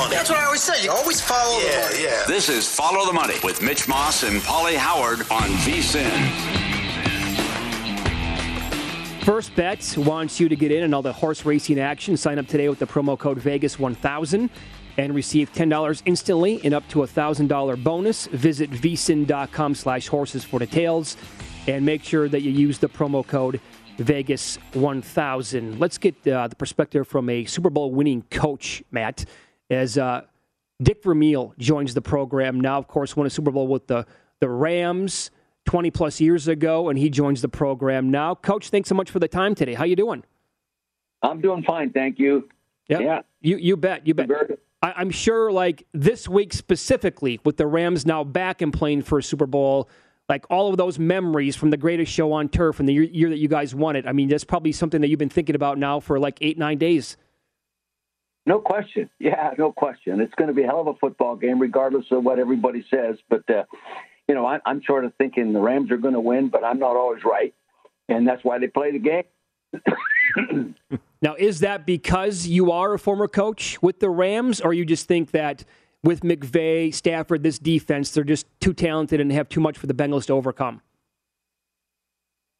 Money. That's what I always say. You always follow the money. yeah. This is Follow the Money with Mitch Moss and Pauly Howard on VSIN. First Bets wants you to get in on all the horse racing action. Sign up today with the promo code Vegas1000 and receive $10 instantly and up to a $1,000 bonus. Visit vsin.com slash horses for details and make sure that you use the promo code Vegas1000. Let's get uh, the perspective from a Super Bowl winning coach, Matt, as uh, Dick Vermeil joins the program. Now, of course, won a Super Bowl with the, the Rams 20 plus years ago, and he joins the program now. Coach, thanks so much for the time today. How you doing? I'm doing fine, thank you. Yep. Yeah. You you bet. You bet. I, I'm sure, like this week specifically, with the Rams now back and playing for a Super Bowl, like all of those memories from the greatest show on turf and the year, year that you guys won it. I mean, that's probably something that you've been thinking about now for like eight nine days. No question. Yeah, no question. It's going to be a hell of a football game, regardless of what everybody says. But, uh, you know, I, I'm sort of thinking the Rams are going to win, but I'm not always right. And that's why they play the game. Now, is that because you are a former coach with the Rams, or you just think that with McVay, Stafford, this defense, they're just too talented and have too much for the Bengals to overcome?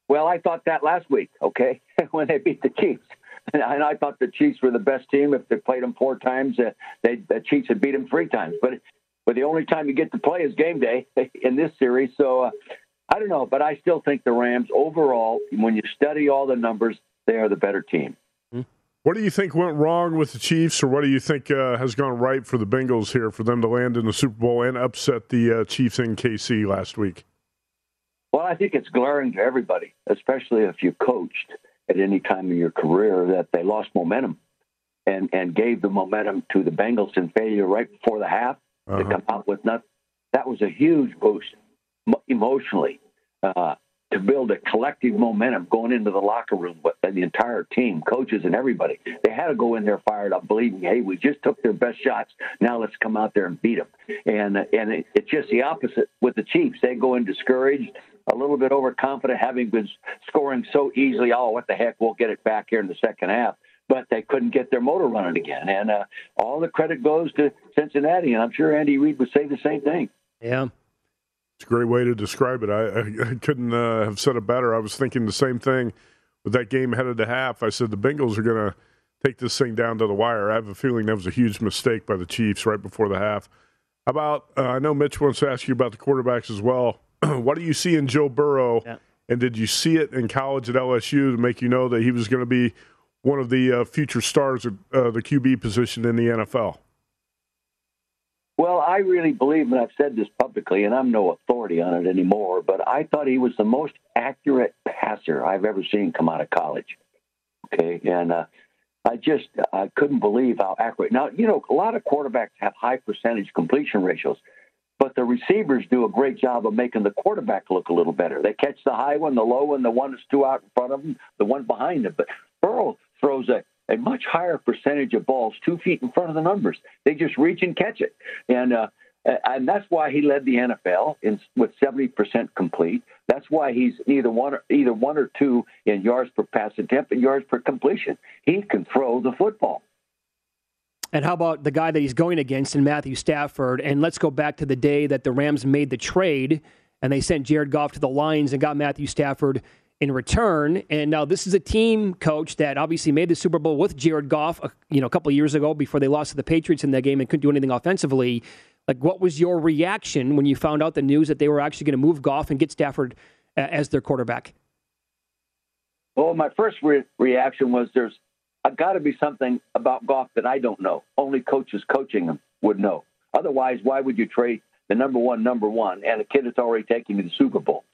Well, I thought that last week, okay, when they beat the Chiefs. And I thought the Chiefs were the best team. If they played them four times, uh, they, the Chiefs had beat them three times. But but the only time you get to play is game day in this series. So uh, I don't know, but I still think the Rams overall, when you study all the numbers, they are the better team. What do you think went wrong with the Chiefs, or what do you think uh, has gone right for the Bengals here for them to land in the Super Bowl and upset the uh, Chiefs in KC last week? Well, I think it's glaring to everybody, especially if you coached at any time in your career, that they lost momentum and, and gave the momentum to the Bengals in failure right before the half to Uh-huh. come out with nothing. That was a huge boost emotionally uh, to build a collective momentum going into the locker room with the entire team, coaches, and everybody. They had to go in there fired up, believing, hey, we just took their best shots. Now let's come out there and beat them. And and it, it's just the opposite with the Chiefs. They go in discouraged, a little bit overconfident, having been scoring so easily. Oh, what the heck? We'll get it back here in the second half. But they couldn't get their motor running again, and uh, all the credit goes to Cincinnati. And I'm sure Andy Reid would say the same thing. Yeah. It's a great way to describe it. I, I, I couldn't uh, have said it better. I was thinking the same thing with that game headed to half. I said the Bengals are going to take this thing down to the wire. I have a feeling that was a huge mistake by the Chiefs right before the half. How about, uh, I know Mitch wants to ask you about the quarterbacks as well. what do you see in Joe Burrow? Yeah. And did you see it in college at LSU to make you know that he was going to be one of the uh, future stars of uh, the QB position in the NFL? I really believe, and I've said this publicly, and I'm no authority on it anymore, but I thought he was the most accurate passer I've ever seen come out of college. Okay, and uh, I just I couldn't believe how accurate. Now, you know, a lot of quarterbacks have high percentage completion ratios, but the receivers do a great job of making the quarterback look a little better. They catch the high one, the low one, the one that's two out in front of them, the one behind them. But Burrow throws a a much higher percentage of balls two feet in front of the numbers. They just reach and catch it, and uh, and that's why he led the NFL in with seventy percent complete. That's why he's either one or, either one or two in yards per pass attempt and yards per completion. He can throw the football. And how about the guy that he's going against in Matthew Stafford? And let's go back to the day that the Rams made the trade and they sent Jared Goff to the Lions and got Matthew Stafford in return. And now this is a team coach that obviously made the Super Bowl with Jared Goff, uh, you know, a couple years ago before they lost to the Patriots in that game and couldn't do anything offensively. Like, what was your reaction when you found out the news that they were actually going to move Goff and get Stafford uh, as their quarterback? Well, my first re- reaction was there's got to be something about Goff that I don't know. Only coaches coaching him would know. Otherwise, why would you trade the number one, number one, and a kid that's already taking you to the Super Bowl?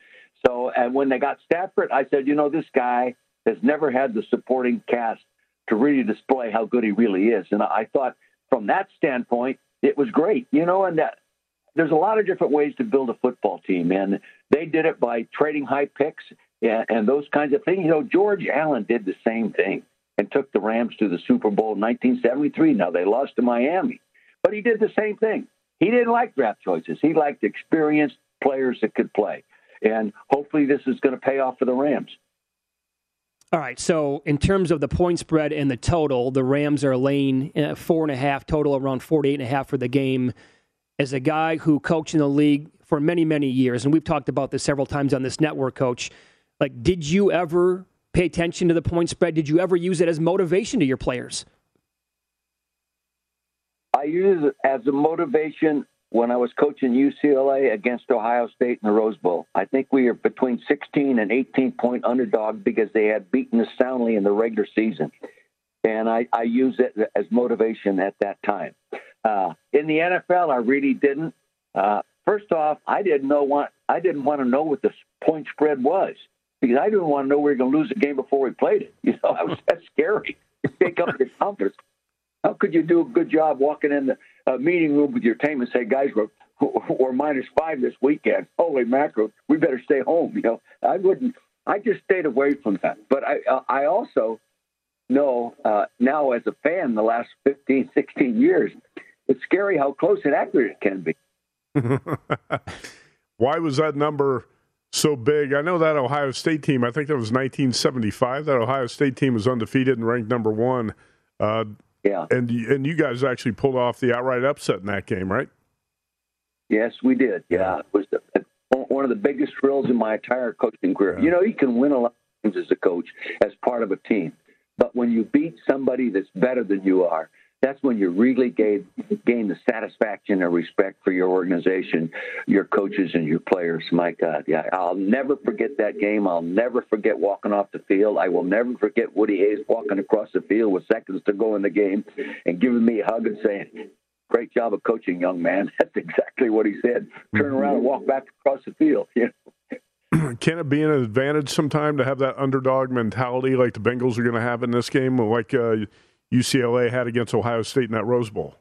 So, and when they got Stafford, I said, you know, this guy has never had the supporting cast to really display how good he really is. And I thought from that standpoint, it was great, you know, and that, there's a lot of different ways to build a football team. And they did it by trading high picks and, and those kinds of things. You know, George Allen did the same thing and took the Rams to the Super Bowl in 1973. Now they lost to Miami, but he did the same thing. He didn't like draft choices. He liked experienced players that could play. And hopefully this is going to pay off for the Rams. All right. So, in terms of the point spread and the total, the Rams are laying uh, four and a half total, around 48 and a half for the game. As a guy who coached in the league for many, many years, and we've talked about this several times on this network, coach, like, did you ever pay attention to the point spread? Did you ever use it as motivation to your players? I use it as a motivation when I was coaching UCLA against Ohio State in the Rose Bowl. I think we were between 16 and 18 point underdog because they had beaten us soundly in the regular season. And I, I used it as motivation at that time. Uh, in the NFL, I really didn't. Uh, first off, I didn't know what I didn't want to know what the point spread was because I didn't want to know we were going to lose the game before we played it. You know, I was that's scary. You take up your confidence. How could you do a good job walking in the uh, meeting room with your team and say, guys, we're, we're minus five this weekend. Holy mackerel, we better stay home. You know, I wouldn't. I just stayed away from that. But I, uh, I also know uh, now as a fan, the last 15, 16 years, it's scary how close and accurate it can be. Why was that number so big? I know that Ohio State team. I think that was 1975. That Ohio State team was undefeated and ranked number one. Uh, yeah. And and you guys actually pulled off the outright upset in that game, right? Yes, we did. Yeah, it was the, one of the biggest thrills in my entire coaching career. Yeah. You know, you can win a lot of games as a coach as part of a team, but when you beat somebody that's better than you are, that's when you really gain, gain the satisfaction and respect for your organization, your coaches, and your players. My God, yeah, I'll never forget that game. I'll never forget walking off the field. I will never forget Woody Hayes walking across the field with seconds to go in the game and giving me a hug and saying, "Great job of coaching, young man." That's exactly what he said. Turn around and walk back across the field. You know? Can it be an advantage sometime to have that underdog mentality like the Bengals are going to have in this game, like uh, UCLA had against Ohio State in that Rose Bowl?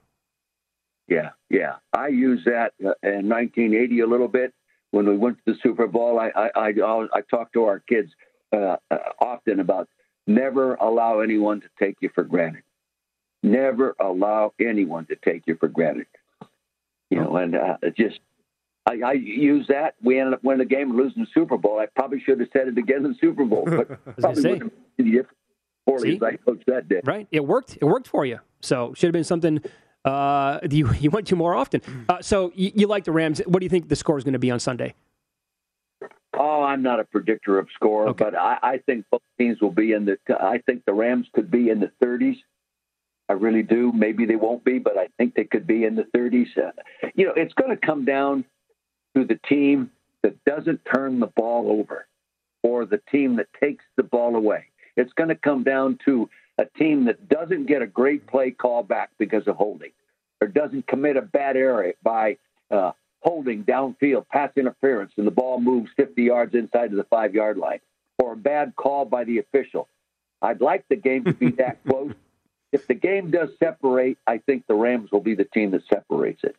Yeah, yeah. I used that uh, in 1980 a little bit when we went to the Super Bowl. I I I, I talk to our kids uh, uh, often about never allow anyone to take you for granted. Never allow anyone to take you for granted. You know, and uh, just I, I use that. We ended up winning the game and losing the Super Bowl. I probably should have said it again in the Super Bowl, but probably say. wouldn't have been any different poorly as I coached that day. Right. It worked. It worked for you. So should have been something uh, you you went to more often. Uh, so you, you like the Rams. What do you think the score is going to be on Sunday? Oh, I'm not a predictor of score, Okay. but I, I think both teams will be in the. I think the Rams could be in the 30s. I really do. Maybe they won't be, but I think they could be in the 30s. Uh, you know, it's going to come down to the team that doesn't turn the ball over, or the team that takes the ball away. It's going to come down to a team that doesn't get a great play call back because of holding, or doesn't commit a bad error by uh, holding downfield, pass interference, and the ball moves 50 yards inside of the five yard line, or a bad call by the official. I'd like the game to be that close. If the game does separate, I think the Rams will be the team that separates it.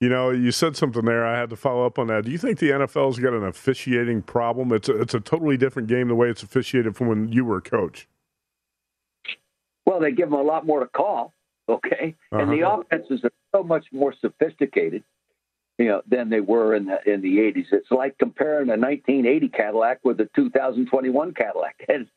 You know, you said something there. I had to follow up on that. Do you think the NFL's got an officiating problem? It's a, it's a totally different game the way it's officiated from when you were a coach. Well, they give them a lot more to call, okay? And the Uh-huh. offenses are so much more sophisticated, you know, than they were in the in the 80s. It's like comparing a 1980 Cadillac with a 2021 Cadillac. And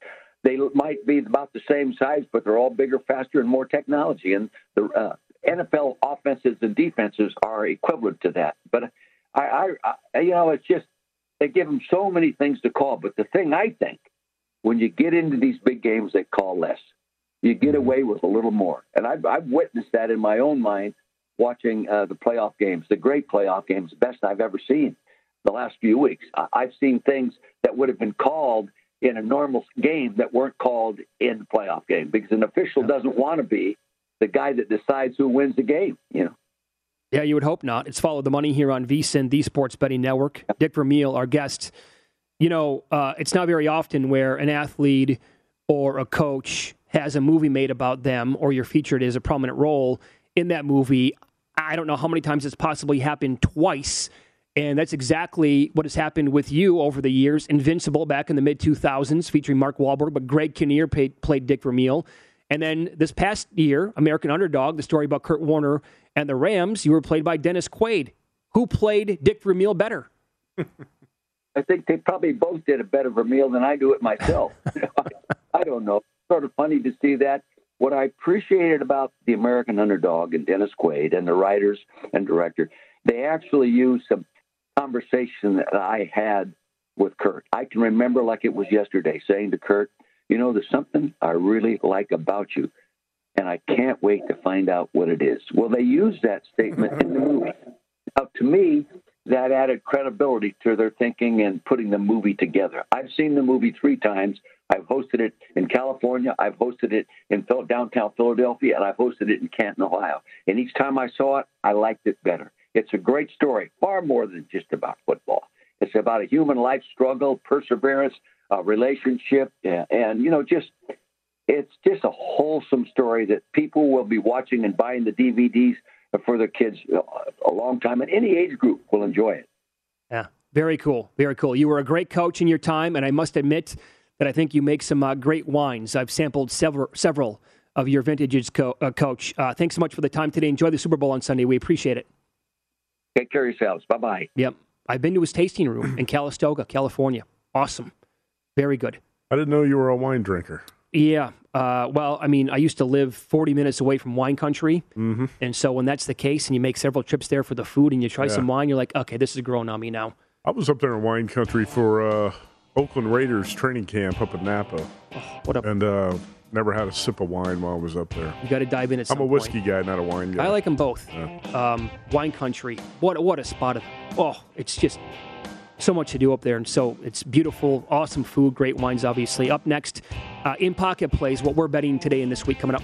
they might be about the same size, but they're all bigger, faster, and more technology. And the uh, NFL offenses and defenses are equivalent to that. But I, I, I, you know, it's just they give them so many things to call. But the thing I think, when you get into these big games, they call less. You get Mm-hmm. away with a little more, and I've, I've witnessed that in my own mind watching uh, the playoff games, the great playoff games, the best I've ever seen the last few weeks. I, I've seen things that would have been called in a normal game that weren't called in the playoff game because an official doesn't want to be the guy that decides who wins the game. You know. Yeah, you would hope not. It's Follow the Money here on VSIN, the Sports Betting Network. Dick Vermeil, our guest. You know, uh, it's not very often where an athlete or a coach has a movie made about them or you're featured as a prominent role in that movie. I don't know how many times it's possibly happened twice. And that's exactly what has happened with you over the years. Invincible back in the mid 2000s, featuring Mark Wahlberg, but Greg Kinnear played, played Dick Vermeil. And then this past year, American Underdog, the story about Kurt Warner and the Rams, you were played by Dennis Quaid. Who played Dick Vermeil better? I think they probably both did a better Vermeil than I do it myself. I don't know. Sort of funny to see that. What I appreciated about the American Underdog and Dennis Quaid and the writers and director, they actually used some conversation that I had with Kurt. I can remember like it was yesterday saying to Kurt, you know, there's something I really like about you, and I can't wait to find out what it is. Well, they used that statement in the movie. Now, to me, that added credibility to their thinking and putting the movie together. I've seen the movie three times. I've hosted it in California. I've hosted it in downtown Philadelphia, and I've hosted it in Canton, Ohio. And each time I saw it, I liked it better. It's a great story, far more than just about football. It's about a human life struggle, perseverance, a relationship, and, and you know, just it's just a wholesome story that people will be watching and buying the DVDs for their kids a long time, and any age group will enjoy it. Yeah, very cool. Very cool. You were a great coach in your time, and I must admit that I think you make some uh, great wines. I've sampled several several of your vintages, co- uh, Coach. Uh, thanks so much for the time today. Enjoy the Super Bowl on Sunday. We appreciate it. Take care of yourselves. Bye bye. Yep. I've been to his tasting room in Calistoga, California. Awesome. Very good. I didn't know you were a wine drinker. Yeah. Uh, well, I mean, I used to live 40 minutes away from wine country. Mm-hmm. And so when that's the case and you make several trips there for the food and you try Yeah. some wine, you're like, okay, this is growing on me now. I was up there in wine country for uh, Oakland Raiders training camp up in Napa, What a, and uh, never had a sip of wine while I was up there. you got to dive in at some I'm a whiskey point. guy, not a wine guy. I like them both. Yeah. Um, wine country. What, what a spot. Of, oh, it's just so much to do up there. And so it's beautiful, awesome food, great wines, obviously. Up next, uh, in pocket plays, what we're betting today and this week coming up.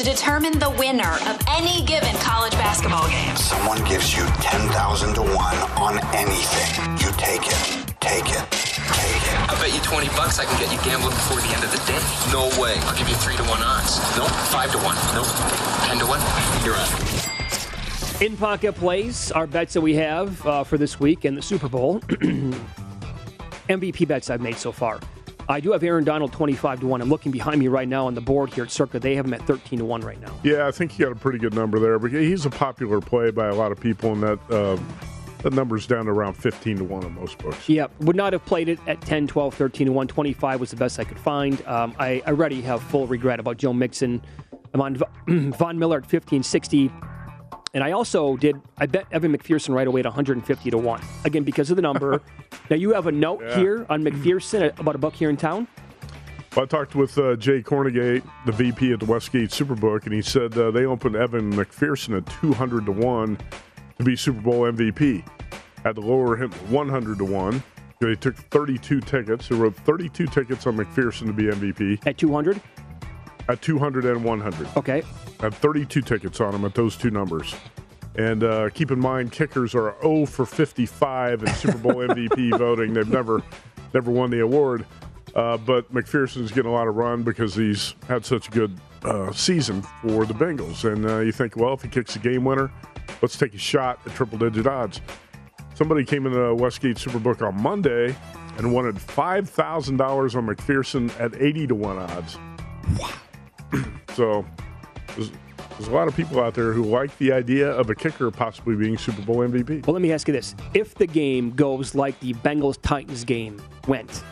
To determine the winner of any given college basketball game. Someone gives you 10,000 to 1 on anything. You take it. Take it. Take it. I bet you 20 bucks I can get you gambling before the end of the day. No way. I'll give you 3 to 1 odds. Nope. 5 to 1. Nope. 10 to 1. You're out. In pocket plays, our bets that we have uh, for this week and the Super Bowl. MVP bets I've made so far. I do have Aaron Donald 25 to 1. I'm looking behind me right now on the board here at Circa. They have him at 13 to 1 right now. Yeah, I think he got a pretty good number there. But he's a popular play by a lot of people, and that uh, that number's down to around 15 to 1 in most books. Yep. Would not have played it at 10, 12, 13 to 1. 25 was the best I could find. Um, I, I already have full regret about Joe Mixon I'm on Von Miller at 1560. And I also did, I bet Evan McPherson right away at 150 to 1. Again, because of the number. now, you have a note Yeah. here on McPherson about a book here in town. Well, I talked with uh, Jay Kornegay, the VP at the Westgate Superbook, and he said uh, they opened Evan McPherson at 200 to 1 to be Super Bowl MVP. Had to lower him 100 to 1. They took 32 tickets. They wrote 32 tickets on McPherson to be MVP. At 200? At 200 and 100. Okay. I had 32 tickets on them at those two numbers. And uh, keep in mind, kickers are 0 for 55 in Super Bowl MVP voting. They've never, never won the award. Uh, but McPherson's getting a lot of run because he's had such a good uh, season for the Bengals. And uh, you think, well, if he kicks a game winner, let's take a shot at triple digit odds. Somebody came in the Westgate Superbook on Monday and wanted $5,000 on McPherson at 80 to 1 odds. Wow. so there's, there's a lot of people out there who like the idea of a kicker possibly being Super Bowl MVP. Well, let me ask you this. If the game goes like the Bengals Titans game went,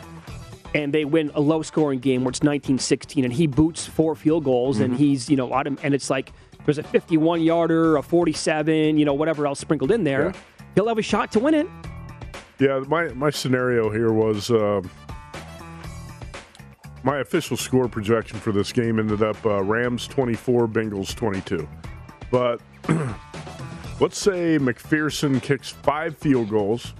and they win a low scoring game where it's 19-16 and he boots four field goals and Mm-hmm. he's, you know, and it's like there's a 51 yarder, a 47, you know, whatever else sprinkled in there, he'll have a shot to win it. Yeah, my, my scenario here was um my official score projection for this game ended up uh, Rams 24, Bengals 22. But let's say McPherson kicks five field goals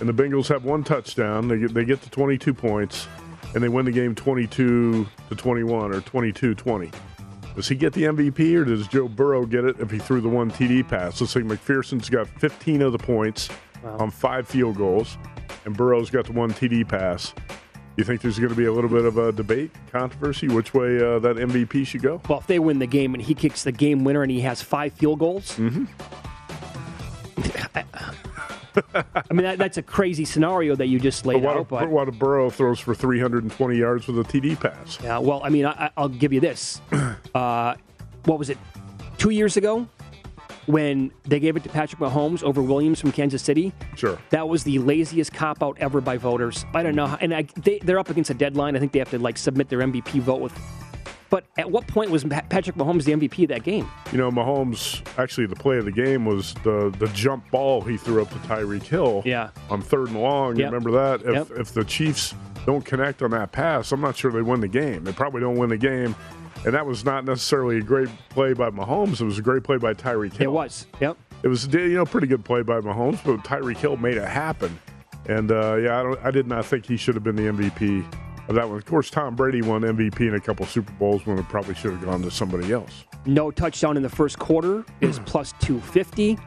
and the Bengals have one touchdown. They get, they get to 22 points and they win the game 22 to 21 or 22 20. Does he get the MVP or does Joe Burrow get it if he threw the one TD pass? Let's say McPherson's got 15 of the points on five field goals, and Burrow's got the one TD pass. You think there's going to be a little bit of a debate, controversy, which way uh, that MVP should go? Well, if they win the game and he kicks the game winner and he has five field goals, Mm-hmm. I mean, that, that's a crazy scenario that you just But laid what, out. But what if Burrow throws for 320 yards with a TD pass? Yeah, well, I mean, I, I'll give you this. Uh, what was it? Two years ago, when they gave it to Patrick Mahomes over Williams from Kansas City. Sure. That was the laziest cop out ever by voters. I don't know, how- and I, they, they're up against a deadline. I think they have to like submit their MVP vote with. But at what point was Patrick Mahomes the MVP of that game? You know, Mahomes actually the play of the game was the the jump ball he threw up to Tyreek Hill. Yeah. On third and long. You Yep. remember that? If Yep. if the Chiefs don't connect on that pass, I'm not sure they win the game. They probably don't win the game. And that was not necessarily a great play by Mahomes. It was a great play by Tyreek Hill. It was. Yep. It was you know pretty good play by Mahomes, but Tyreek Hill made it happen. And uh, yeah, I, don't, I did not think he should have been the MVP of that one. Of course, Tom Brady won MVP in a couple Super Bowls when it probably should have gone to somebody else. No touchdown in the first quarter is plus 250.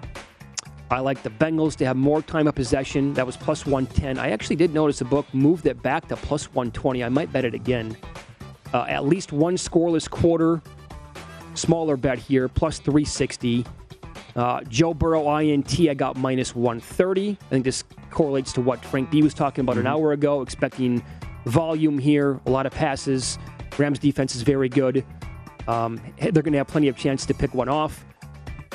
I like the Bengals to have more time of possession. That was plus 110. I actually did notice the book moved it back to plus 120. I might bet it again. Uh, at least one scoreless quarter. Smaller bet here, plus 360. Uh, Joe Burrow INT, I got minus 130. I think this correlates to what Frank B was talking about an hour ago, expecting volume here, a lot of passes. Rams defense is very good. Um, they're going to have plenty of chance to pick one off.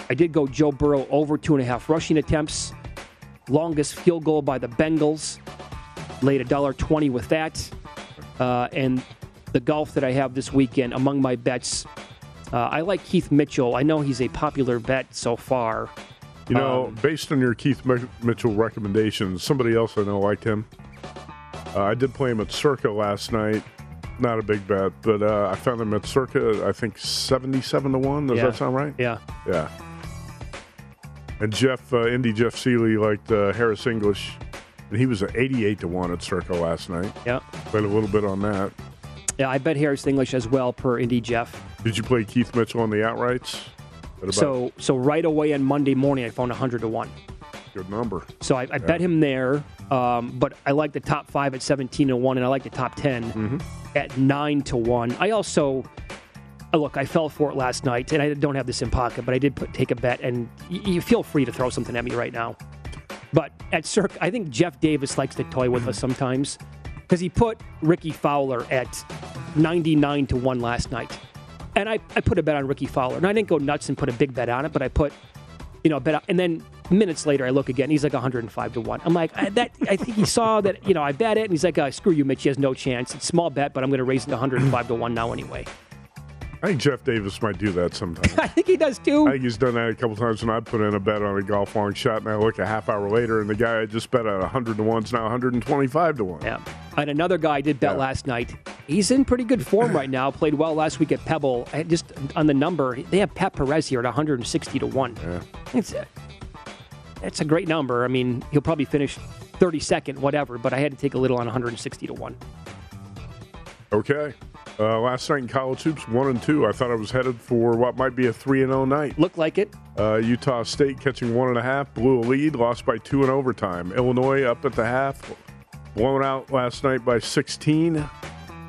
I did go Joe Burrow over two and a half rushing attempts. Longest field goal by the Bengals. Laid a dollar twenty with that. Uh, and the golf that I have this weekend among my bets, uh, I like Keith Mitchell. I know he's a popular bet so far. You know, Um, based on your Keith Mi- Mitchell recommendations, somebody else I know liked him. Uh, I did play him at Circa last night. Not a big bet, but uh, I found him at Circa. I think seventy-seven to one. Does Yeah. that sound right? Yeah. Yeah. And Jeff, uh, Indy Jeff Seeley liked uh, Harris English, and he was at eighty-eight to one at Circa last night. Yeah. Played a little bit on that. Yeah, I bet Harris English as well per Indy Jeff. Did you play Keith Mitchell on the outrights? So so right away on Monday morning, I found 100 to 1. good number. So I, I bet him there, um, but I like the top five at 17 to 1, and I like the top 10 at 9 to 1. I also, uh, look, I fell for it last night, and I don't have this in pocket, but I did put, take a bet, and y- you feel free to throw something at me right now. But at Cirque, I think Jeff Davis likes to toy with us sometimes because he put Rickie Fowler at 99 to 1 last night. And I, I put a bet on Rickie Fowler. And I didn't go nuts and put a big bet on it, but I put, you know, a bet on, and then minutes later I look again, he's like 105 to 1. I'm like, I, that, I think he saw that, you know, I bet it, and he's like, uh, screw you, Mitch, he has no chance. It's a small bet, but I'm going to raise it to 105 to 1 now anyway. I think Jeff Davis might do that sometime. I think he does too. I think he's done that a couple times when I put in a bet on a golf long shot, and I look a half hour later, and the guy I just bet at 100 to 1 is now 125 to 1. Yeah. And another guy I did bet Yeah. last night. He's in pretty good form right now. Played well last week at Pebble. Just on the number, they have Pat Perez here at 160 to 1. Yeah. It's a, it's a great number. I mean, he'll probably finish 32nd, whatever, but I had to take a little on 160 to 1. Okay. Uh, last night in college hoops, 1 and 2. I thought I was headed for what might be a 3 and 0 night. Looked like it. Uh, Utah State catching one and a half, blew a lead, lost by two in overtime. Illinois up at the half, blown out last night by 16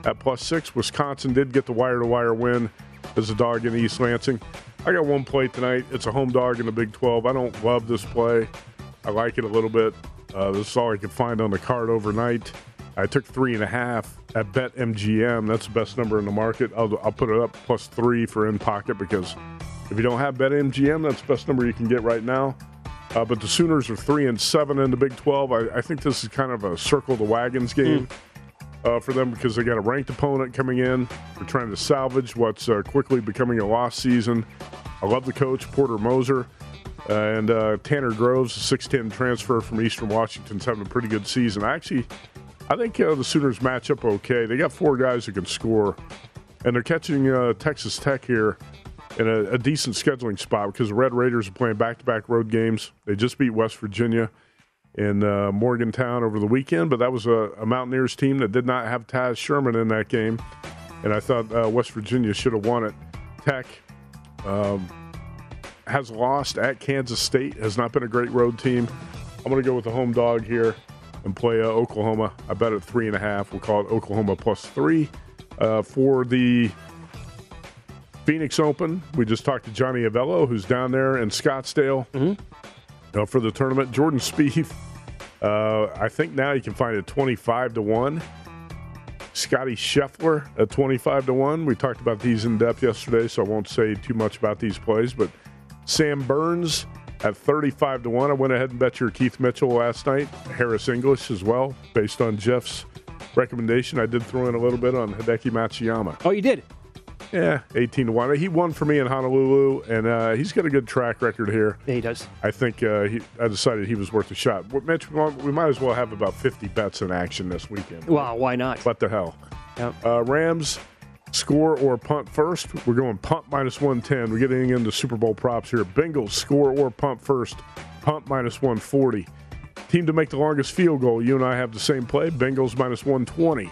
at plus six. Wisconsin did get the wire to wire win as a dog in East Lansing. I got one play tonight. It's a home dog in the Big 12. I don't love this play. I like it a little bit. Uh, this is all I could find on the card overnight. I took three and a half at Bet MGM. That's the best number in the market. I'll, I'll put it up plus three for in pocket because if you don't have Bet MGM, that's the best number you can get right now. Uh, but the Sooners are three and seven in the Big 12. I, I think this is kind of a circle the wagons game uh, for them because they got a ranked opponent coming in. They're trying to salvage what's uh, quickly becoming a lost season. I love the coach, Porter Moser. Uh, and uh, Tanner Groves, a 6'10 transfer from Eastern Washington's having a pretty good season. Actually, I think uh, the Sooners match up okay. They got four guys who can score, and they're catching uh, Texas Tech here in a, a decent scheduling spot because the Red Raiders are playing back to back road games. They just beat West Virginia in uh, Morgantown over the weekend, but that was a, a Mountaineers team that did not have Taz Sherman in that game, and I thought uh, West Virginia should have won it. Tech um, has lost at Kansas State, has not been a great road team. I'm going to go with the home dog here and play uh, Oklahoma. I bet at three and a half. We'll call it Oklahoma plus three. Uh, for the Phoenix Open, we just talked to Johnny Avello, who's down there in Scottsdale uh, for the tournament. Jordan Spieth, uh, I think now you can find it 25 to 1. Scottie Scheffler at 25 to 1. We talked about these in depth yesterday, so I won't say too much about these plays. But Sam Burns at 35 to 1. I went ahead and bet your Keith Mitchell last night. Harris English as well, based on Jeff's recommendation. I did throw in a little bit on Hideki Matsuyama. Oh, you did? Yeah, 18 to 1. He won for me in Honolulu, and uh, he's got a good track record here. Yeah, he does. I think uh, he, I decided he was worth a shot. Well, Mitch, we might- we might as well have about 50 bets in action this weekend. Well, why not? What the hell? Yep. Uh, Rams score or punt first. We're going punt minus 110. We're getting into Super Bowl props here. Bengals score or punt first. Punt minus 140. Team to make the longest field goal. You and I have the same play. Bengals minus 120.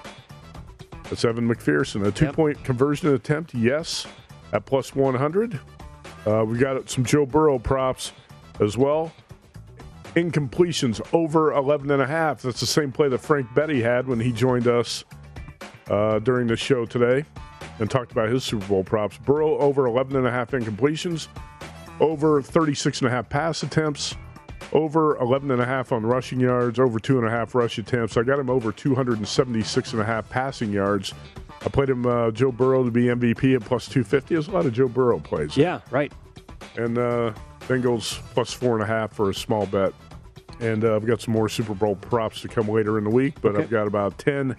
That's Evan McPherson. A two point conversion attempt, yes, at plus 100. Uh, we got some Joe Burrow props as well. Incompletions over 11 and a half. That's the same play that Frank Betty had when he joined us uh, during the show today and talked about his Super Bowl props. Burrow over 11 and a half incompletions, over 36 and a half pass attempts, over 11 and a half on rushing yards, over two and a half rush attempts. I got him over 276 and a half passing yards. I played him uh, Joe Burrow to be MVP at plus 250. There's a lot of Joe Burrow plays. Yeah, right. And uh, Bengals plus four and a half for a small bet. And uh, I've got some more Super Bowl props to come later in the week, but I've got about 10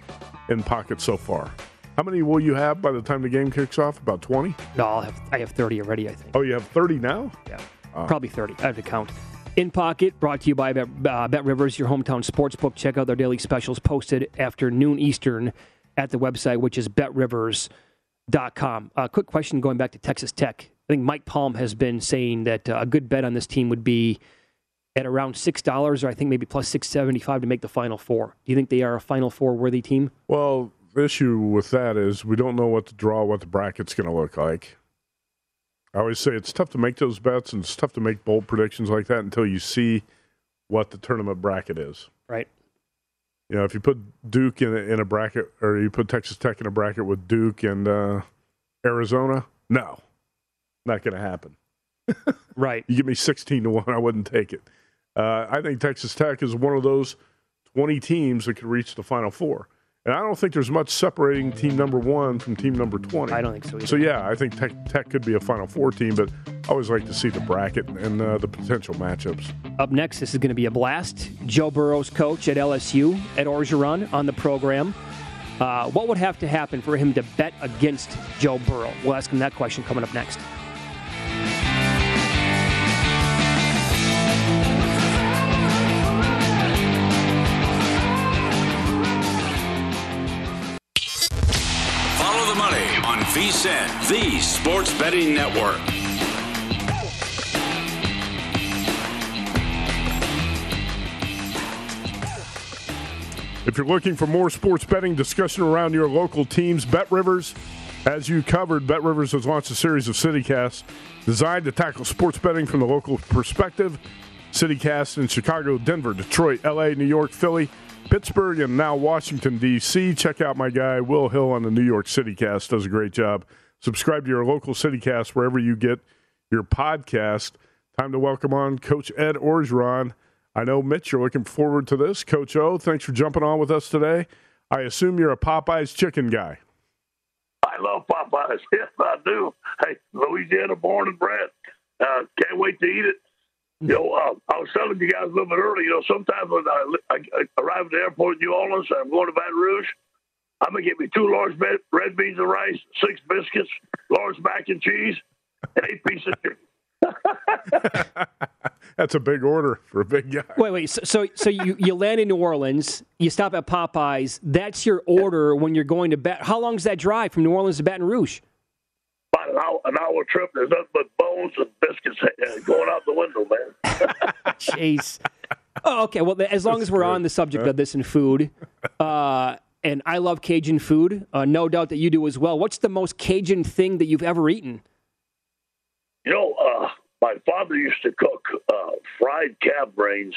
in pocket so far. How many will you have by the time the game kicks off? About 20? No, I'll have, I have 30 already, I think. Oh, you have 30 now? Yeah. Oh. Probably 30. I have to count. In Pocket, brought to you by Bet, uh, Bet Rivers, your hometown sports book. Check out their daily specials posted after noon Eastern at the website, which is betrivers.com. Uh, quick question going back to Texas Tech. I think Mike Palm has been saying that uh, a good bet on this team would be at around $6, or I think maybe plus 675 to make the Final Four. Do you think they are a Final Four worthy team? Well, the issue with that is we don't know what the draw, what the bracket's going to look like. I always say it's tough to make those bets and it's tough to make bold predictions like that until you see what the tournament bracket is. Right. You know, if you put Duke in a, in a bracket or you put Texas Tech in a bracket with Duke and uh, Arizona, no, not going to happen. right. You give me 16 to 1, I wouldn't take it. Uh, I think Texas Tech is one of those 20 teams that could reach the Final Four. And I don't think there's much separating team number one from team number 20. I don't think so either. So, yeah, I think Tech, Tech could be a Final Four team, but I always like to see the bracket and uh, the potential matchups. Up next, this is going to be a blast. Joe Burrow's coach at LSU, Ed Orgeron, on the program. Uh, what would have to happen for him to bet against Joe Burrow? We'll ask him that question coming up next. On VSIN, the sports betting network. If you're looking for more sports betting discussion around your local teams, Bet Rivers, as you covered, Bet Rivers has launched a series of CityCasts designed to tackle sports betting from the local perspective. CityCast in Chicago, Denver, Detroit, LA, New York, Philly, Pittsburgh, and now Washington, D.C. Check out my guy, Will Hill, on the New York CityCast. Does a great job. Subscribe to your local CityCast wherever you get your podcast. Time to welcome on Coach Ed Orgeron. I know, Mitch, you're looking forward to this. Coach O, thanks for jumping on with us today. I assume you're a Popeyes chicken guy. I love Popeyes. Yes, I do. Hey, Louisiana born and bred. Uh, can't wait to eat it. You know, uh, I was telling you guys a little bit earlier. You know, sometimes when I, I, I arrive at the airport in New Orleans and I'm going to Baton Rouge, I'm gonna get me two large red beans and rice, six biscuits, large mac and cheese, and eight pieces of chicken. That's a big order for a big guy. Wait, wait. So, so, so you, you land in New Orleans, you stop at Popeyes. That's your order when you're going to bet. How long is that drive from New Orleans to Baton Rouge? About an hour, an hour trip. There's nothing but bones and biscuits uh, going out the window, man. Jeez. Oh, okay. Well, as long as we're on the subject of this and food, uh, and I love Cajun food, uh, no doubt that you do as well. What's the most Cajun thing that you've ever eaten? You know, uh, my father used to cook uh, fried calf brains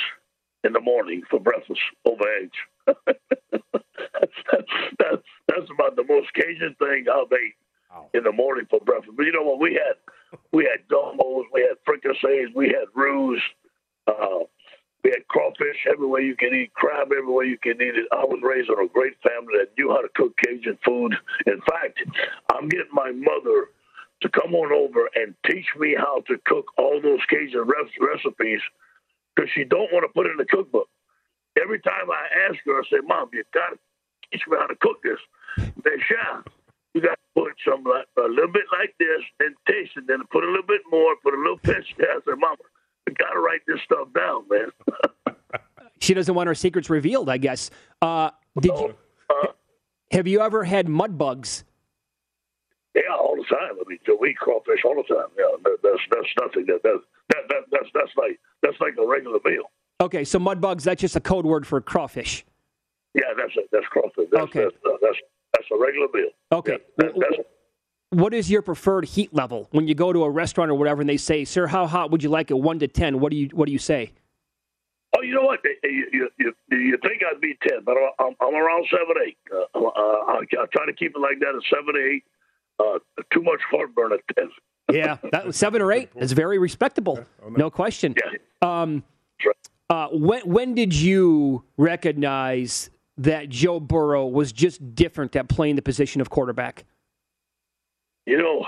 in the morning for breakfast over eggs. that's, that's, that's, that's about the most Cajun thing I've ate in the morning for breakfast. But you know what? We had we had gumbos, we had fricassees, we had roux, uh, we had crawfish everywhere you can eat, crab everywhere you can eat it. I was raised in a great family that knew how to cook Cajun food. In fact, I'm getting my mother to come on over and teach me how to cook all those Cajun recipes because she don't want to put it in the cookbook. Every time I ask her, I say, "Mom, you got to teach me how to cook this." They yeah, you got to put some like, a little bit like this, and taste it, then put a little bit more, put a little pinch. I said, "Mama, you got to write this stuff down, man." she doesn't want her secrets revealed, I guess. Uh, did you? Uh, have you ever had mud bugs? Yeah, all the time. I mean, we eat crawfish all the time. Yeah, that, that's that's nothing. That, that that that that's that's like that's like a regular meal. Okay, so mud bugs. That's just a code word for crawfish. Yeah, that's a, that's crawfish. That's, okay, that's, uh, that's that's a regular bill. Okay. Yeah, that, what is your preferred heat level when you go to a restaurant or whatever, and they say, "Sir, how hot would you like it? One to ten? What do you What do you say? Oh, you know what? You, you, you, you think I'd be ten, but I'm, I'm around seven, eight. Uh, uh, I, I try to keep it like that at seven, eight. Uh, too much heartburn at ten. yeah, that seven or eight is very respectable, oh, no. no. question. Yeah. Um, uh, when when did you recognize that Joe Burrow was just different at playing the position of quarterback? You know,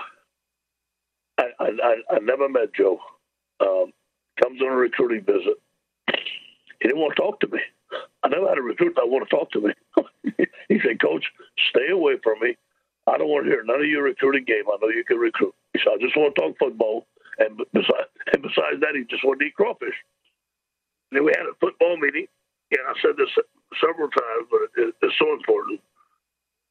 I I, I never met Joe. Um, comes on a recruiting visit. He didn't want to talk to me. I never had a recruit that want to talk to me. he said, "Coach, stay away from me. I don't want to hear none of your recruiting game. I know you can recruit." He said, "I just want to talk football." And besides, and besides that, he just wanted to eat crawfish. And then we had a football meeting, and I said this several times, but it, it's so important.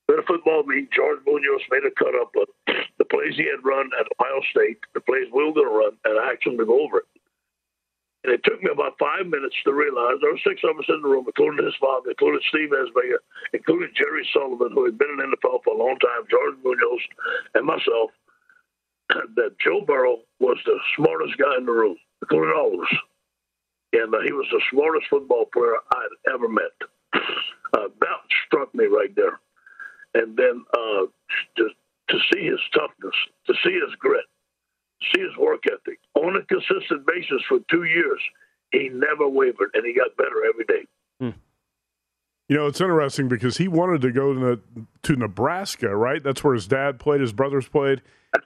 Had a football meeting. George Munoz made a cut up of the plays he had run at Ohio State, the plays we were going to run, and I to go over it. And it took me about five minutes to realize there were six of us in the room, including his father, including Steve Ensminger, including Jerry Sullivan, who had been in the NFL for a long time, George Munoz, and myself, that Joe Burrow was the smartest guy in the room, including all of us. And uh, he was the smartest football player I'd ever met. See his grit, see his work ethic on a consistent basis for two years. He never wavered, and he got better every day. Hmm. You know, it's interesting because he wanted to go to, to Nebraska, right? That's where his dad played, his brothers played,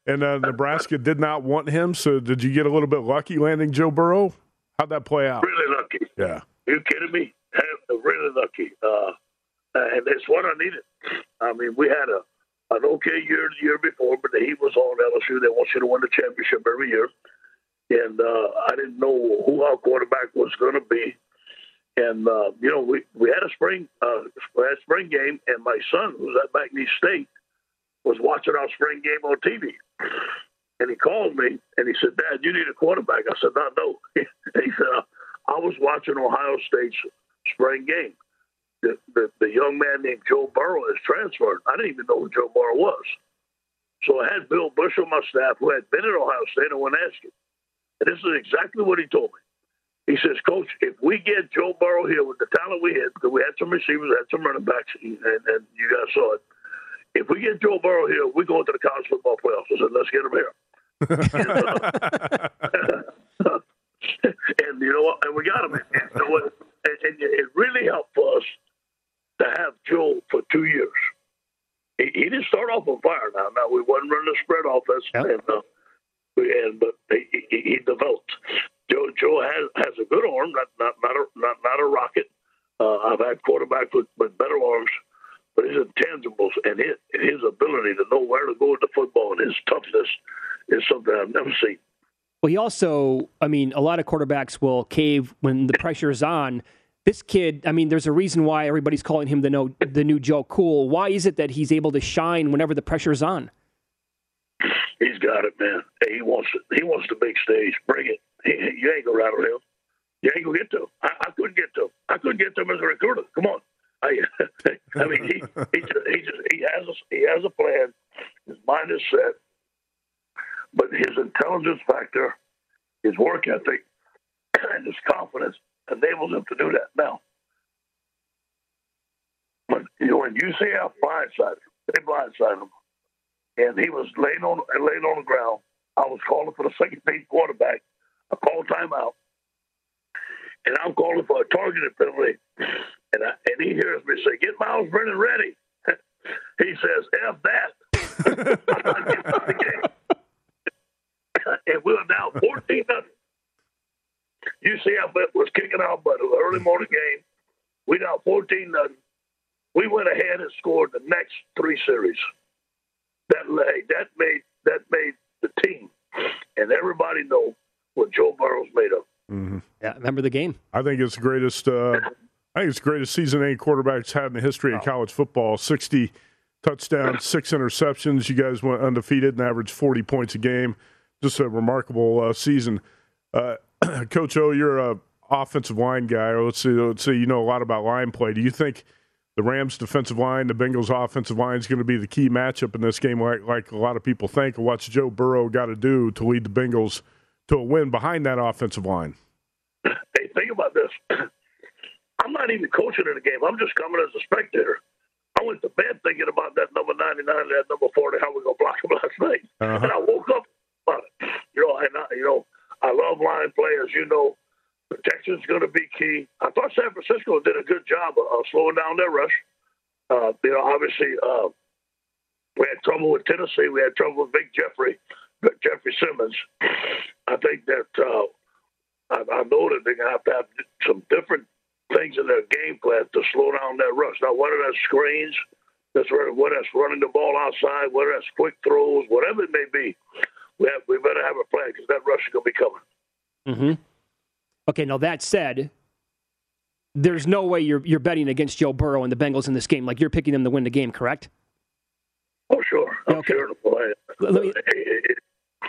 and uh, Nebraska did not want him. So, did you get a little bit lucky landing Joe Burrow? How'd that play out? Really lucky. Yeah. Are you kidding me? Really lucky. Uh, and it's what I needed. I mean, we had a an okay year the year before, but the heat was on LSU. They want you to win the championship every year, and uh, I didn't know who our quarterback was going to be. And uh, you know, we we had a spring uh, had a spring game, and my son, who's at McNeese State, was watching our spring game on TV. And he called me and he said, "Dad, you need a quarterback." I said, "No, no." he said, "I was watching Ohio State's spring game. The, the, the young man named Joe Burrow is transferred. I didn't even know who Joe Burrow was. So I had Bill Busch on my staff, who had been at Ohio State, and went ask him. And this is exactly what he told me. He says, Coach, if we get Joe Burrow here with the talent we had, because we had some receivers, had some running backs, and, and you guys saw it. If we get Joe Burrow here, we're going to the college football playoffs. I said, let's get him here. and you know what? And we got him. And? And, and it really helped us to have Joe for two years. He, he didn't start off on fire. Now, now we wasn't running a spread offense, yep. and uh, and but he, he, he developed. Joe Joe has has a good arm, not not not a not, not a rocket. Uh, I've had quarterbacks with, with better arms, but his intangibles and his, his ability to know where to go with the football and his toughness is something I've never seen. Well, he also, I mean, a lot of quarterbacks will cave when the pressure is on. This kid, I mean, there's a reason why everybody's calling him the no, the new Joe Cool. Why is it that he's able to shine whenever the pressure's on? He's got it, man. He wants. He wants the big stage. Bring it. He, you ain't gonna rattle him. You ain't gonna get to him. I, I couldn't get to him. I couldn't get to him as a recruiter. Come on. I, I mean, he he just, he just he has a, he has a plan. His mind is set, but his intelligence factor, his work ethic, and his confidence enables them to do that. Now, when UCF blindsided they blindsided him, and he was laying on laying on the ground. I was calling for the second team quarterback. I called timeout, and I'm calling for a targeted penalty. And I, and he hears me say, "Get Myles Brennan ready." he says, "F that." and we are now 14 nothing. UCF was kicking out, but it was an early morning game. We down 14 nothing. We went ahead and scored the next three series. That that made that made the team, and everybody know what Joe Burrow's made of. Mm-hmm. Yeah, remember the game? I think it's the greatest. Uh, I think it's the greatest season any quarterbacks had in the history of oh. college football. Sixty touchdowns, six interceptions. You guys went undefeated and averaged forty points a game. Just a remarkable uh, season. Uh, Coach O, you're a offensive line guy. Let's see, let's see, you know a lot about line play. Do you think the Rams' defensive line, the Bengals' offensive line is going to be the key matchup in this game, like, like a lot of people think? what's Joe Burrow got to do to lead the Bengals to a win behind that offensive line? Hey, think about this. I'm not even coaching in the game. I'm just coming as a spectator. I went to bed thinking about that number 99 that number 40, how we going to block him last night. Uh-huh. And I woke up about it. You know, and I, you know, I love line play, as you know. Protection is going to be key. I thought San Francisco did a good job of, slowing down their rush. Uh, you know, obviously, uh, we had trouble with Tennessee. We had trouble with Big Jeffrey, Jeffrey Simmons. I think that uh, I, I know that they're going to have to have some different things in their game plan to slow down their rush. Now, whether that's screens, that's whether that's running the ball outside, whether that's quick throws, whatever it may be, we have, we better have a plan because that rush is going to be coming. Mm-hmm. Okay, now that said, there's no way you're you're betting against Joe Burrow and the Bengals in this game. Like you're picking them to win the game, correct? Oh, sure. I'm okay. sure. Let me,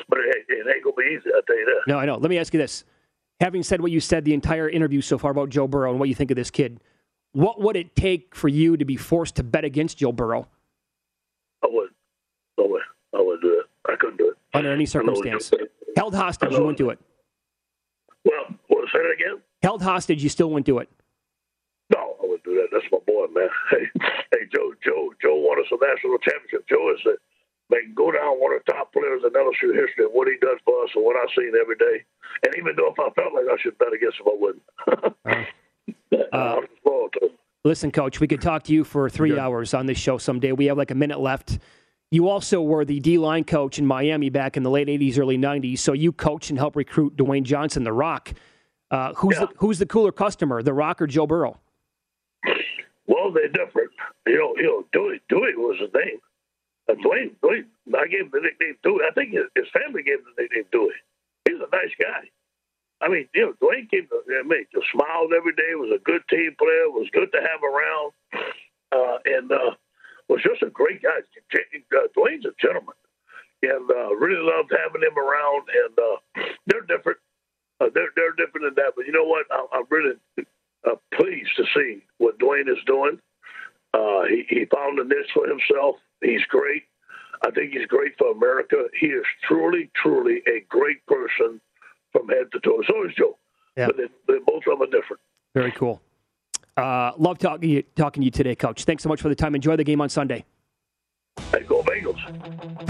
but it, it ain't gonna be easy. I tell you that. No, I know. Let me ask you this: Having said what you said the entire interview so far about Joe Burrow and what you think of this kid, what would it take for you to be forced to bet against Joe Burrow? I would. No way. I would do it. I couldn't do it under any circumstance. Held hostage, you wouldn't do it. Well, to say that again? Held hostage, you still wouldn't do it. No, I wouldn't do that. That's my boy, man. Hey, hey, Joe, Joe, Joe won us a national championship. Joe is a man, go down one of the top players in LSU history. And what he does for us, and what I seen every day. And even though if I felt like I should bet against him, I wouldn't. uh, uh, listen, Coach, we could talk to you for three hours on this show someday. We have like a minute left. You also were the D line coach in Miami back in the late 80s, early 90s. So you coached and helped recruit Dwayne Johnson, The Rock. Uh, who's, yeah. the, who's the cooler customer, The Rock or Joe Burrow? Well, they're different. You know, you know, Dewey, Dewey was his name. Uh, Dwayne, Dwayne, I gave him the nickname Dewey. I think his, his family gave him the nickname Dewey. He's a nice guy. I mean, you know, Dwayne came to I mean, just smiled every day. Was a good team player. Was good to have around, uh, and uh, was just a great guy. Uh, Dwayne's a gentleman, and uh, really loved having him around. And uh, they're different. Uh, they're they're different than that. But you know what? I, I'm really uh, pleased to see what Dwayne is doing. Uh, he, he found a niche for himself. He's great. I think he's great for America. He is truly, truly a great person from head to toe. So is Joe. Yeah. But they, they, both of them are different. Very cool. Uh, love talking talking to you today, Coach. Thanks so much for the time. Enjoy the game on Sunday. Hey, go Bengals.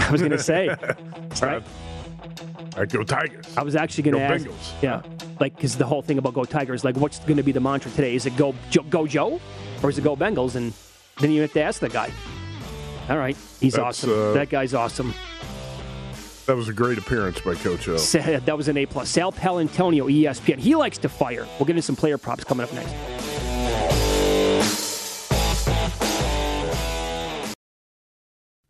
I was going to say, right? I go Tigers. I was actually going to Go ask, Bengals. yeah, like because the whole thing about go Tigers, like what's going to be the mantra today? Is it go Jo- go Joe, or is it go Bengals? And then you have to ask the guy. All right, he's That's, awesome. uh, that guy's awesome. That was a great appearance by Coach O. That was an A plus. Sal Paolantonio, E ESPN. He likes to fire. We'll get into some player props coming up next.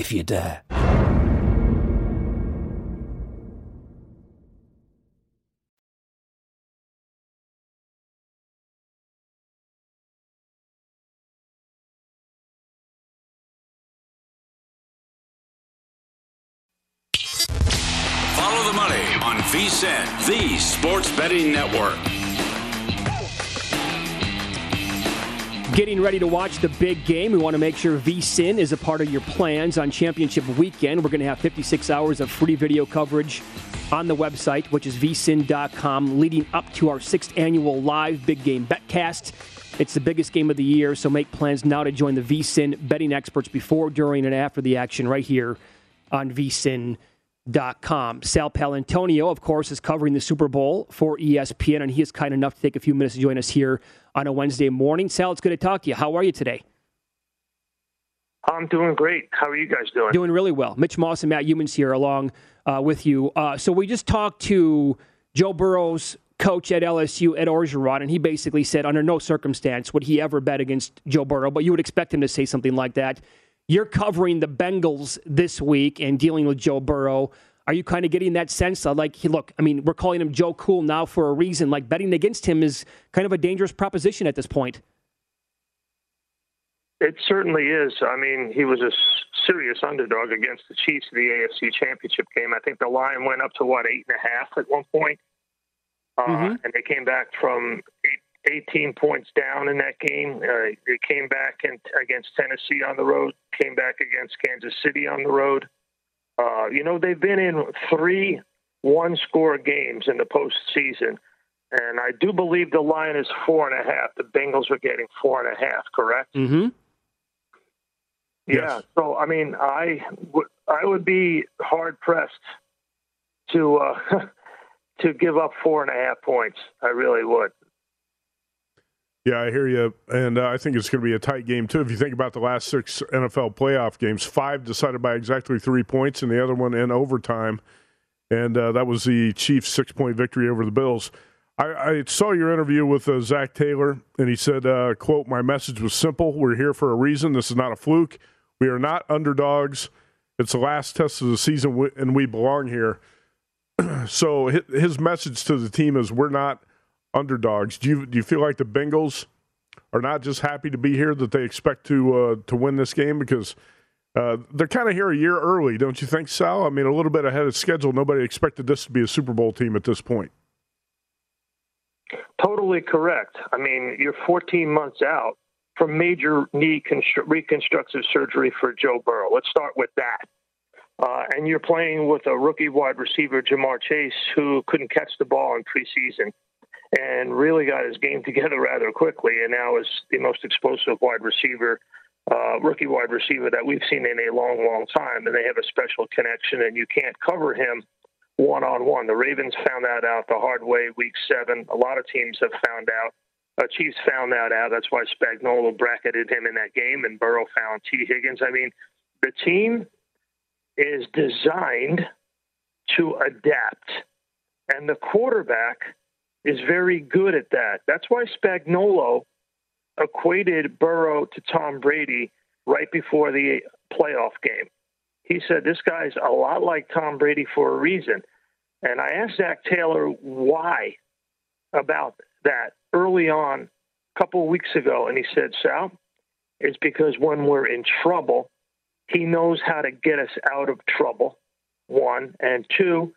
if you dare. Follow the money on VSIN, the sports betting network. Getting ready to watch the big game. We want to make sure VSIN is a part of your plans on championship weekend. We're going to have 56 hours of free video coverage on the website, which is vsin.com, leading up to our sixth annual live big game betcast. It's the biggest game of the year, so make plans now to join the VSIN betting experts before, during, and after the action right here on vsin.com. Sal Paolantonio, of course, is covering the Super Bowl for ESPN, and he is kind enough to take a few minutes to join us here on a Wednesday morning. Sal, it's good to talk to you. How are you today? I'm doing great. How are you guys doing? Doing really well. Mitch Moss and Matt Youmans here along uh, with you. Uh, so we just talked to Joe Burrow's coach at LSU, Ed Orgeron, and he basically said under no circumstance would he ever bet against Joe Burrow, but you would expect him to say something like that. You're covering the Bengals this week and dealing with Joe Burrow. Are you kind of getting that sense of like, look, I mean, we're calling him Joe Cool now for a reason. Like betting against him is kind of a dangerous proposition at this point. It certainly is. I mean, he was a serious underdog against the Chiefs in the AFC Championship game. I think the line went up to what eight and a half at one point, uh, Mm-hmm. and they came back from eight, 18 points down in that game. Uh, they came back in, against Tennessee on the road, came back against Kansas City on the road. Uh, you know, they've been in three one-score games in the postseason. And I do believe the line is four and a half. The Bengals are getting four and a half, correct? Mm-hmm. Yeah. So I mean, I would I would be hard pressed to uh, to give up four and a half points. I really would. Yeah, I hear you, and uh, I think it's going to be a tight game too. If you think about the last six NFL playoff games, five decided by exactly three points, and the other one in overtime, and uh, that was the Chiefs' six-point victory over the Bills. I, I saw your interview with uh, Zac Taylor, and he said, uh, "quote My message was simple. We're here for a reason. This is not a fluke. We are not underdogs. It's the last test of the season, and we belong here." so his message to the team is, "We're not." Underdogs. Do you do you feel like the Bengals are not just happy to be here; that they expect to uh, to win this game because uh, they're kind of here a year early, don't you think, Sal? I mean, a little bit ahead of schedule. Nobody expected this to be a Super Bowl team at this point. Totally correct. I mean, you're 14 months out from major knee constru- reconstructive surgery for Joe Burrow. Let's start with that. Uh, and you're playing with a rookie wide receiver, Ja'Marr Chase, who couldn't catch the ball in preseason and really got his game together rather quickly, and now is the most explosive wide receiver, uh, rookie wide receiver that we've seen in a long, long time. And they have a special connection, and you can't cover him one on one. The Ravens found that out the hard way week seven. A lot of teams have found out. Uh, Chiefs found that out. That's why Spagnuolo bracketed him in that game, and Burrow found Tee Higgins. I mean, the team is designed to adapt, and the quarterback is very good at that. That's why Spagnuolo equated Burrow to Tom Brady right before the playoff game. He said this guy's a lot like Tom Brady for a reason. And I asked Zac Taylor why about that early on, a couple of weeks ago, and he said, Sal, it's because when we're in trouble, he knows how to get us out of trouble, one. And two,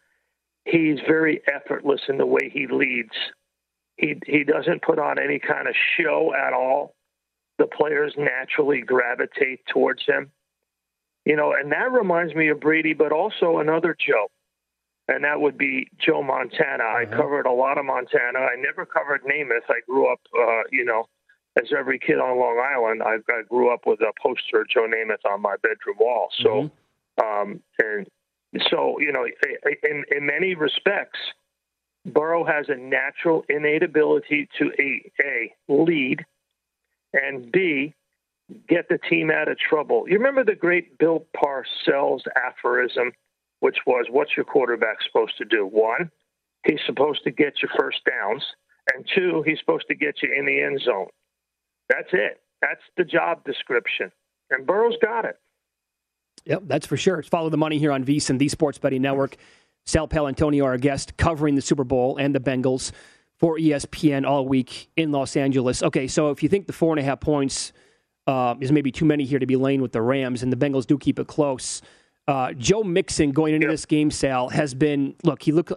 he's very effortless in the way he leads. He, he doesn't put on any kind of show at all. The players naturally gravitate towards him. You know, and that reminds me of Brady, but also another Joe and that would be Joe Montana. I uh-huh. covered a lot of Montana. I never covered Namath. I grew up, uh, you know, as every kid on Long Island. I, I grew up with a poster of Joe Namath on my bedroom wall. So, mm-hmm. um, and so you know, in in many respects, Burrow has a natural, innate ability to a, a lead, and b get the team out of trouble. You remember the great Bill Parcells aphorism which was what's your quarterback supposed to do? One, he's supposed to get you first downs, and two, he's supposed to get you in the end zone. That's it. That's the job description. And Burrow's got it. Yep, that's for sure. Follow the money here on VSiN, the Sports Betting Network. Sal Paolantonio, our guest, covering the Super Bowl and the Bengals for ESPN all week in Los Angeles. Okay, so if you think the four and a half points uh, is maybe too many here to be laying with the Rams, and the Bengals do keep it close, uh, Joe Mixon going into yep. this game, Sal, has been look. He look,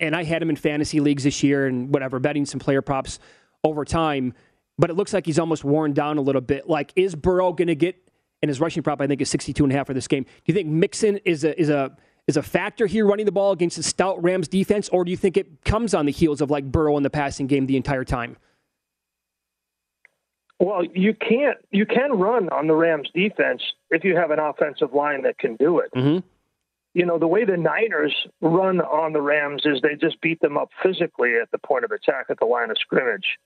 and I had him in fantasy leagues this year and whatever, betting some player props over time. But it looks like he's almost worn down a little bit. Like, is Burrow going to get? And his rushing prop, I think, is 62 and a half for this game. Do you think Mixon is a is a is a factor here running the ball against the stout Rams defense, or do you think it comes on the heels of like Burrow in the passing game the entire time? Well, you can't. You can run on the Rams defense if you have an offensive line that can do it. Mm-hmm. You know, the way the Niners run on the Rams is they just beat them up physically at the point of attack at the line of scrimmage.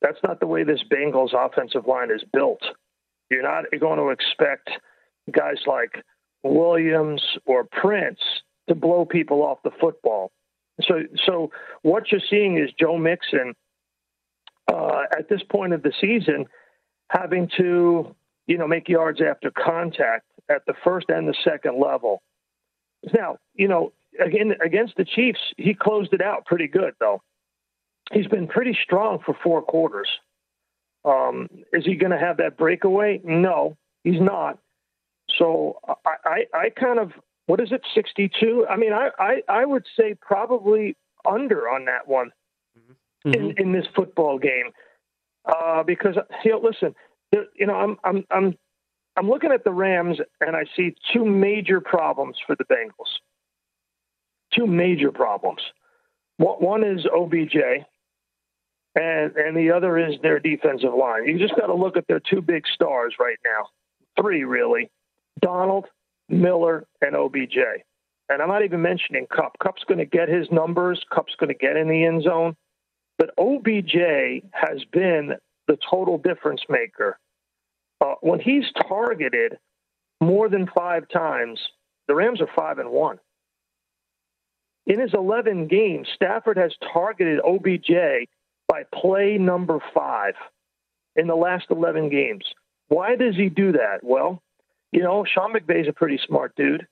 That's not the way this Bengals offensive line is built. You're not going to expect guys like Williams or Prince to blow people off the football. So, so what you're seeing is Joe Mixon uh, at this point of the season having to, you know, make yards after contact at the first and the second level. Now, you know, again against the Chiefs, he closed it out pretty good though. He's been pretty strong for four quarters. Um, is he going to have that breakaway? No, he's not. So I, I, I kind of what is it, sixty two? I mean, I, I, I would say probably under on that one mm-hmm. in, in this football game. Uh, because you know, listen, you know, I'm I'm I'm I'm looking at the Rams and I see two major problems for the Bengals. Two major problems. One is OBJ, and and the other is their defensive line. You just got to look at their two big stars right now. Three really: Donald, Miller, and OBJ. And I'm not even mentioning Kupp. Kupp's going to get his numbers. Kupp's going to get in the end zone. But OBJ has been the total difference maker. Uh, when he's targeted more than five times, the Rams are five and one. In his 11 games, Stafford has targeted OBJ by play number five in the last 11 games. Why does he do that? Well, you know, Sean McVay's a pretty smart dude.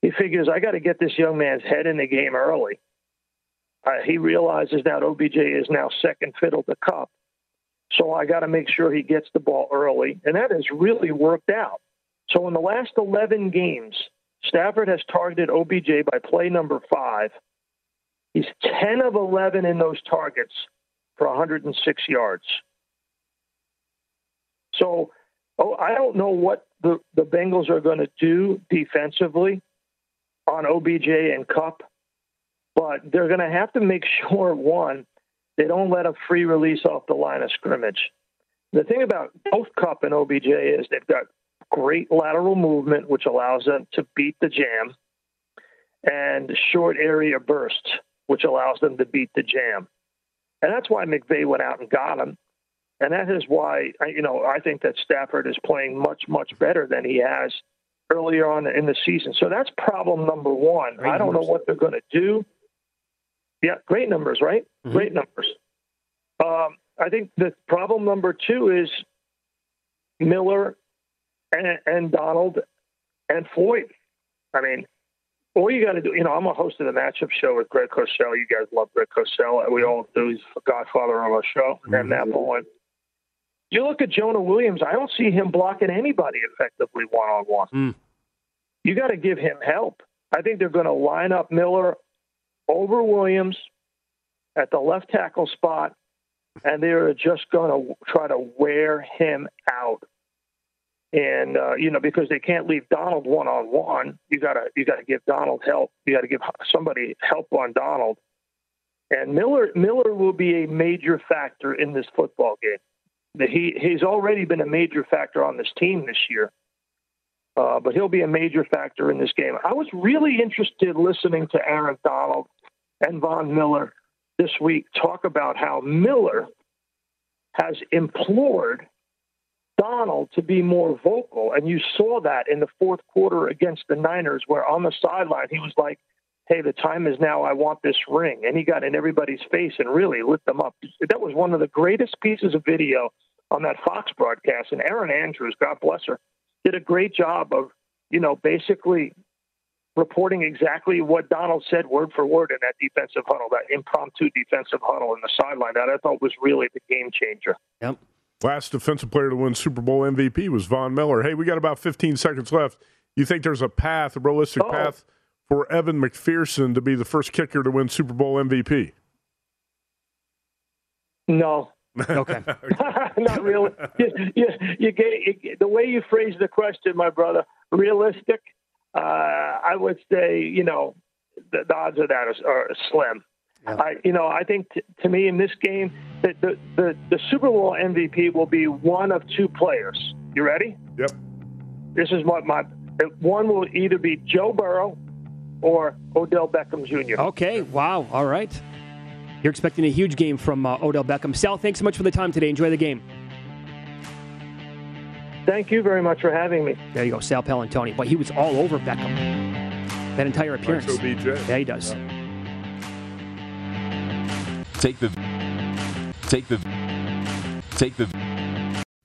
He figures I got to get this young man's head in the game early. Uh, he realizes that OBJ is now second fiddle to Kupp. So I got to make sure he gets the ball early. And that has really worked out. So in the last 11 games, Stafford has targeted OBJ by play number five. He's 10 of 11 in those targets for 106 yards. So oh, I don't know what the, the Bengals are going to do defensively on OBJ and Kupp, but they're going to have to make sure, one, they don't let a free release off the line of scrimmage. The thing about both Kupp and OBJ is they've got great lateral movement, which allows them to beat the jam, and short area burst, which allows them to beat the jam. And that's why McVay went out and got him. And that is why, you know, I think that Stafford is playing much, much better than he has earlier on in the season. So that's problem number one. Great I don't numbers. know what they're going to do. Yeah, great numbers, right? Mm-hmm. Great numbers. Um, I think the problem number two is Miller and, and Donald and Floyd. I mean, all you got to do, you know, I'm a host of the matchup show with Greg Cosell. You guys love Greg Cosell. We all do. He's the godfather of our show. Mm-hmm. And that one. You look at Jonah Williams, I don't see him blocking anybody effectively one on one. You got to give him help. I think they're going to line up Miller over Williams at the left tackle spot, and they're just going to try to wear him out. And uh, you know, because they can't leave Donald one on one, you gotta you gotta give Donald help. You gotta give somebody help on Donald. And Miller Miller will be a major factor in this football game. He he's already been a major factor on this team this year. Uh, but he'll be a major factor in this game. I was really interested listening to Aaron Donald and Von Miller this week talk about how Miller has implored Donald to be more vocal. And you saw that in the fourth quarter against the Niners, where on the sideline he was like, Hey, the time is now. I want this ring. And he got in everybody's face and really lit them up. That was one of the greatest pieces of video on that Fox broadcast. And Erin Andrews, God bless her, did a great job of, you know, basically reporting exactly what Donald said word for word in that defensive huddle, that impromptu defensive huddle in the sideline. That I thought was really the game changer. Yep. Last defensive player to win Super Bowl MVP was Von Miller. Hey, we got about 15 seconds left. You think there's a path, a realistic oh. path for Evan McPherson to be the first kicker to win Super Bowl MVP? No. Okay. Not really. You, you, you, get, the way you phrase the question, my brother, realistic. Uh, I would say, you know, the, the odds of that are, are slim. Yeah. I, you know, I think t- to me in this game, the, the, the, the Super Bowl MVP will be one of two players. You ready? Yep. This is what my one will either be Joe Burrow or Odell Beckham Jr. Okay. Wow. All right. You're expecting a huge game from uh, Odell Beckham. Sal, thanks so much for the time today. Enjoy the game. Thank you very much for having me. There you go, Sal Paolantonio. But he was all over Beckham that entire appearance. OBJ. Yeah, he does. Take the, take the, take the.